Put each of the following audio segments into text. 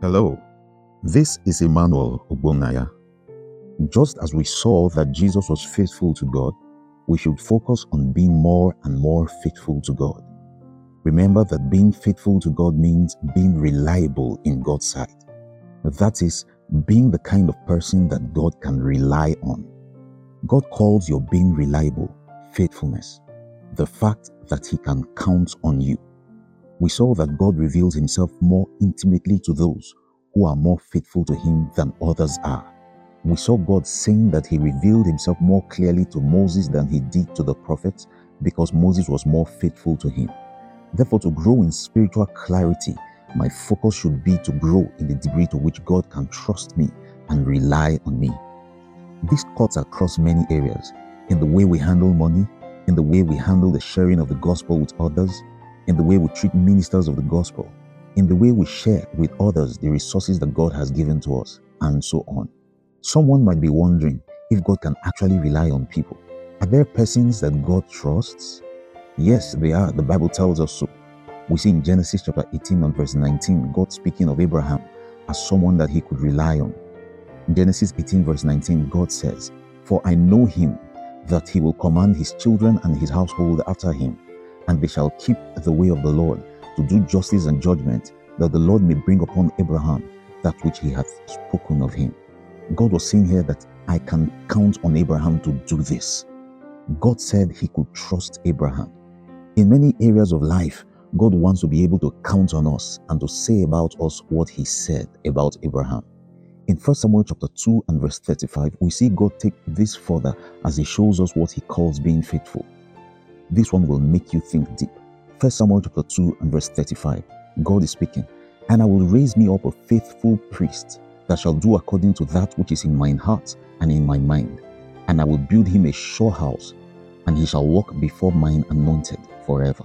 Hello, this is Emmanuel Ogbonnaya. Just as we saw that Jesus was faithful to God, we should focus on being more and more faithful to God. Remember that being faithful to God means being reliable in God's sight. That is, being the kind of person that God can rely on. God calls your being reliable faithfulness, the fact that He can count on you we saw that God reveals himself more intimately to those who are more faithful to him than others are. We saw God saying that he revealed himself more clearly to Moses than he did to the prophets because Moses was more faithful to him. Therefore, to grow in spiritual clarity, my focus should be to grow in the degree to which God can trust me and rely on me. This cuts across many areas in the way we handle money, in the way we handle the sharing of the gospel with others, in the way we treat ministers of the gospel, in the way we share with others the resources that God has given to us, and so on. Someone might be wondering if God can actually rely on people. Are there persons that God trusts? Yes, they are. The Bible tells us so. We see in Genesis chapter 18 and verse 19, God speaking of Abraham as someone that he could rely on. In Genesis 18, verse 19, God says, For I know him that he will command his children and his household after him and they shall keep the way of the Lord to do justice and judgment, that the Lord may bring upon Abraham that which he hath spoken of him. God was saying here that I can count on Abraham to do this. God said he could trust Abraham. In many areas of life, God wants to be able to count on us and to say about us what he said about Abraham. In 1 Samuel chapter 2 and verse 35, we see God take this further as he shows us what he calls being faithful. This one will make you think deep. First Samuel chapter 2 and verse 35. God is speaking, and I will raise me up a faithful priest that shall do according to that which is in mine heart and in my mind. And I will build him a sure house, and he shall walk before mine anointed forever.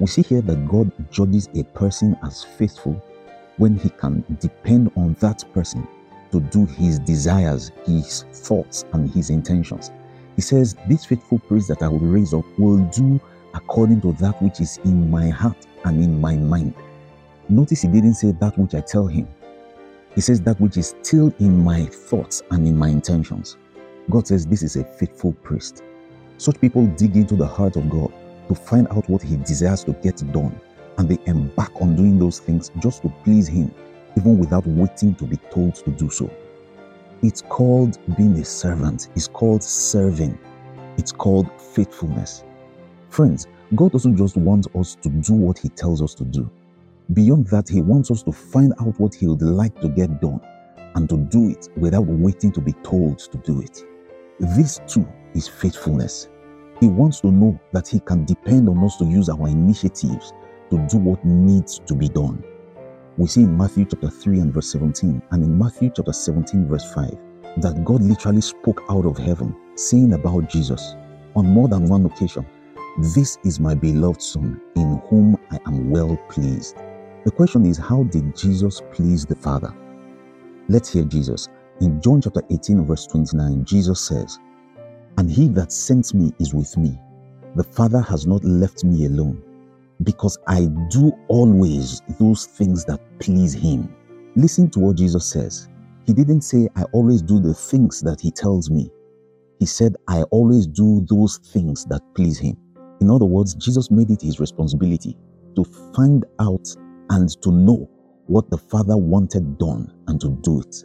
We see here that God judges a person as faithful when he can depend on that person to do his desires, his thoughts, and his intentions. He says, This faithful priest that I will raise up will do according to that which is in my heart and in my mind. Notice he didn't say that which I tell him. He says that which is still in my thoughts and in my intentions. God says this is a faithful priest. Such people dig into the heart of God to find out what he desires to get done, and they embark on doing those things just to please him, even without waiting to be told to do so. It's called being a servant, it's called serving, it's called faithfulness. Friends, God doesn't just want us to do what He tells us to do. Beyond that, He wants us to find out what He would like to get done and to do it without waiting to be told to do it. This too is faithfulness. He wants to know that He can depend on us to use our initiatives to do what needs to be done. We see in Matthew chapter 3 and verse 17, and in Matthew chapter 17, verse 5, that God literally spoke out of heaven, saying about Jesus on more than one occasion, This is my beloved Son, in whom I am well pleased. The question is, how did Jesus please the Father? Let's hear Jesus. In John chapter 18, verse 29, Jesus says, And he that sent me is with me. The Father has not left me alone because I do always those things that please Him. Listen to what Jesus says. He didn't say, I always do the things that He tells me. He said, I always do those things that please Him. In other words, Jesus made it His responsibility to find out and to know what the Father wanted done and to do it.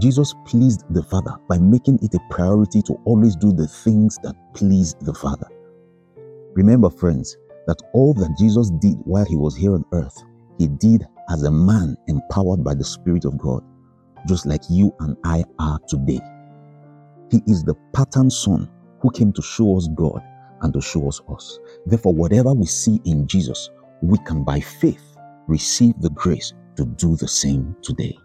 Jesus pleased the Father by making it a priority to always do the things that please the Father. Remember, friends, that all that Jesus did while he was here on earth, he did as a man empowered by the Spirit of God, just like you and I are today. He is the pattern son who came to show us God and to show us us. Therefore, whatever we see in Jesus, we can by faith receive the grace to do the same today.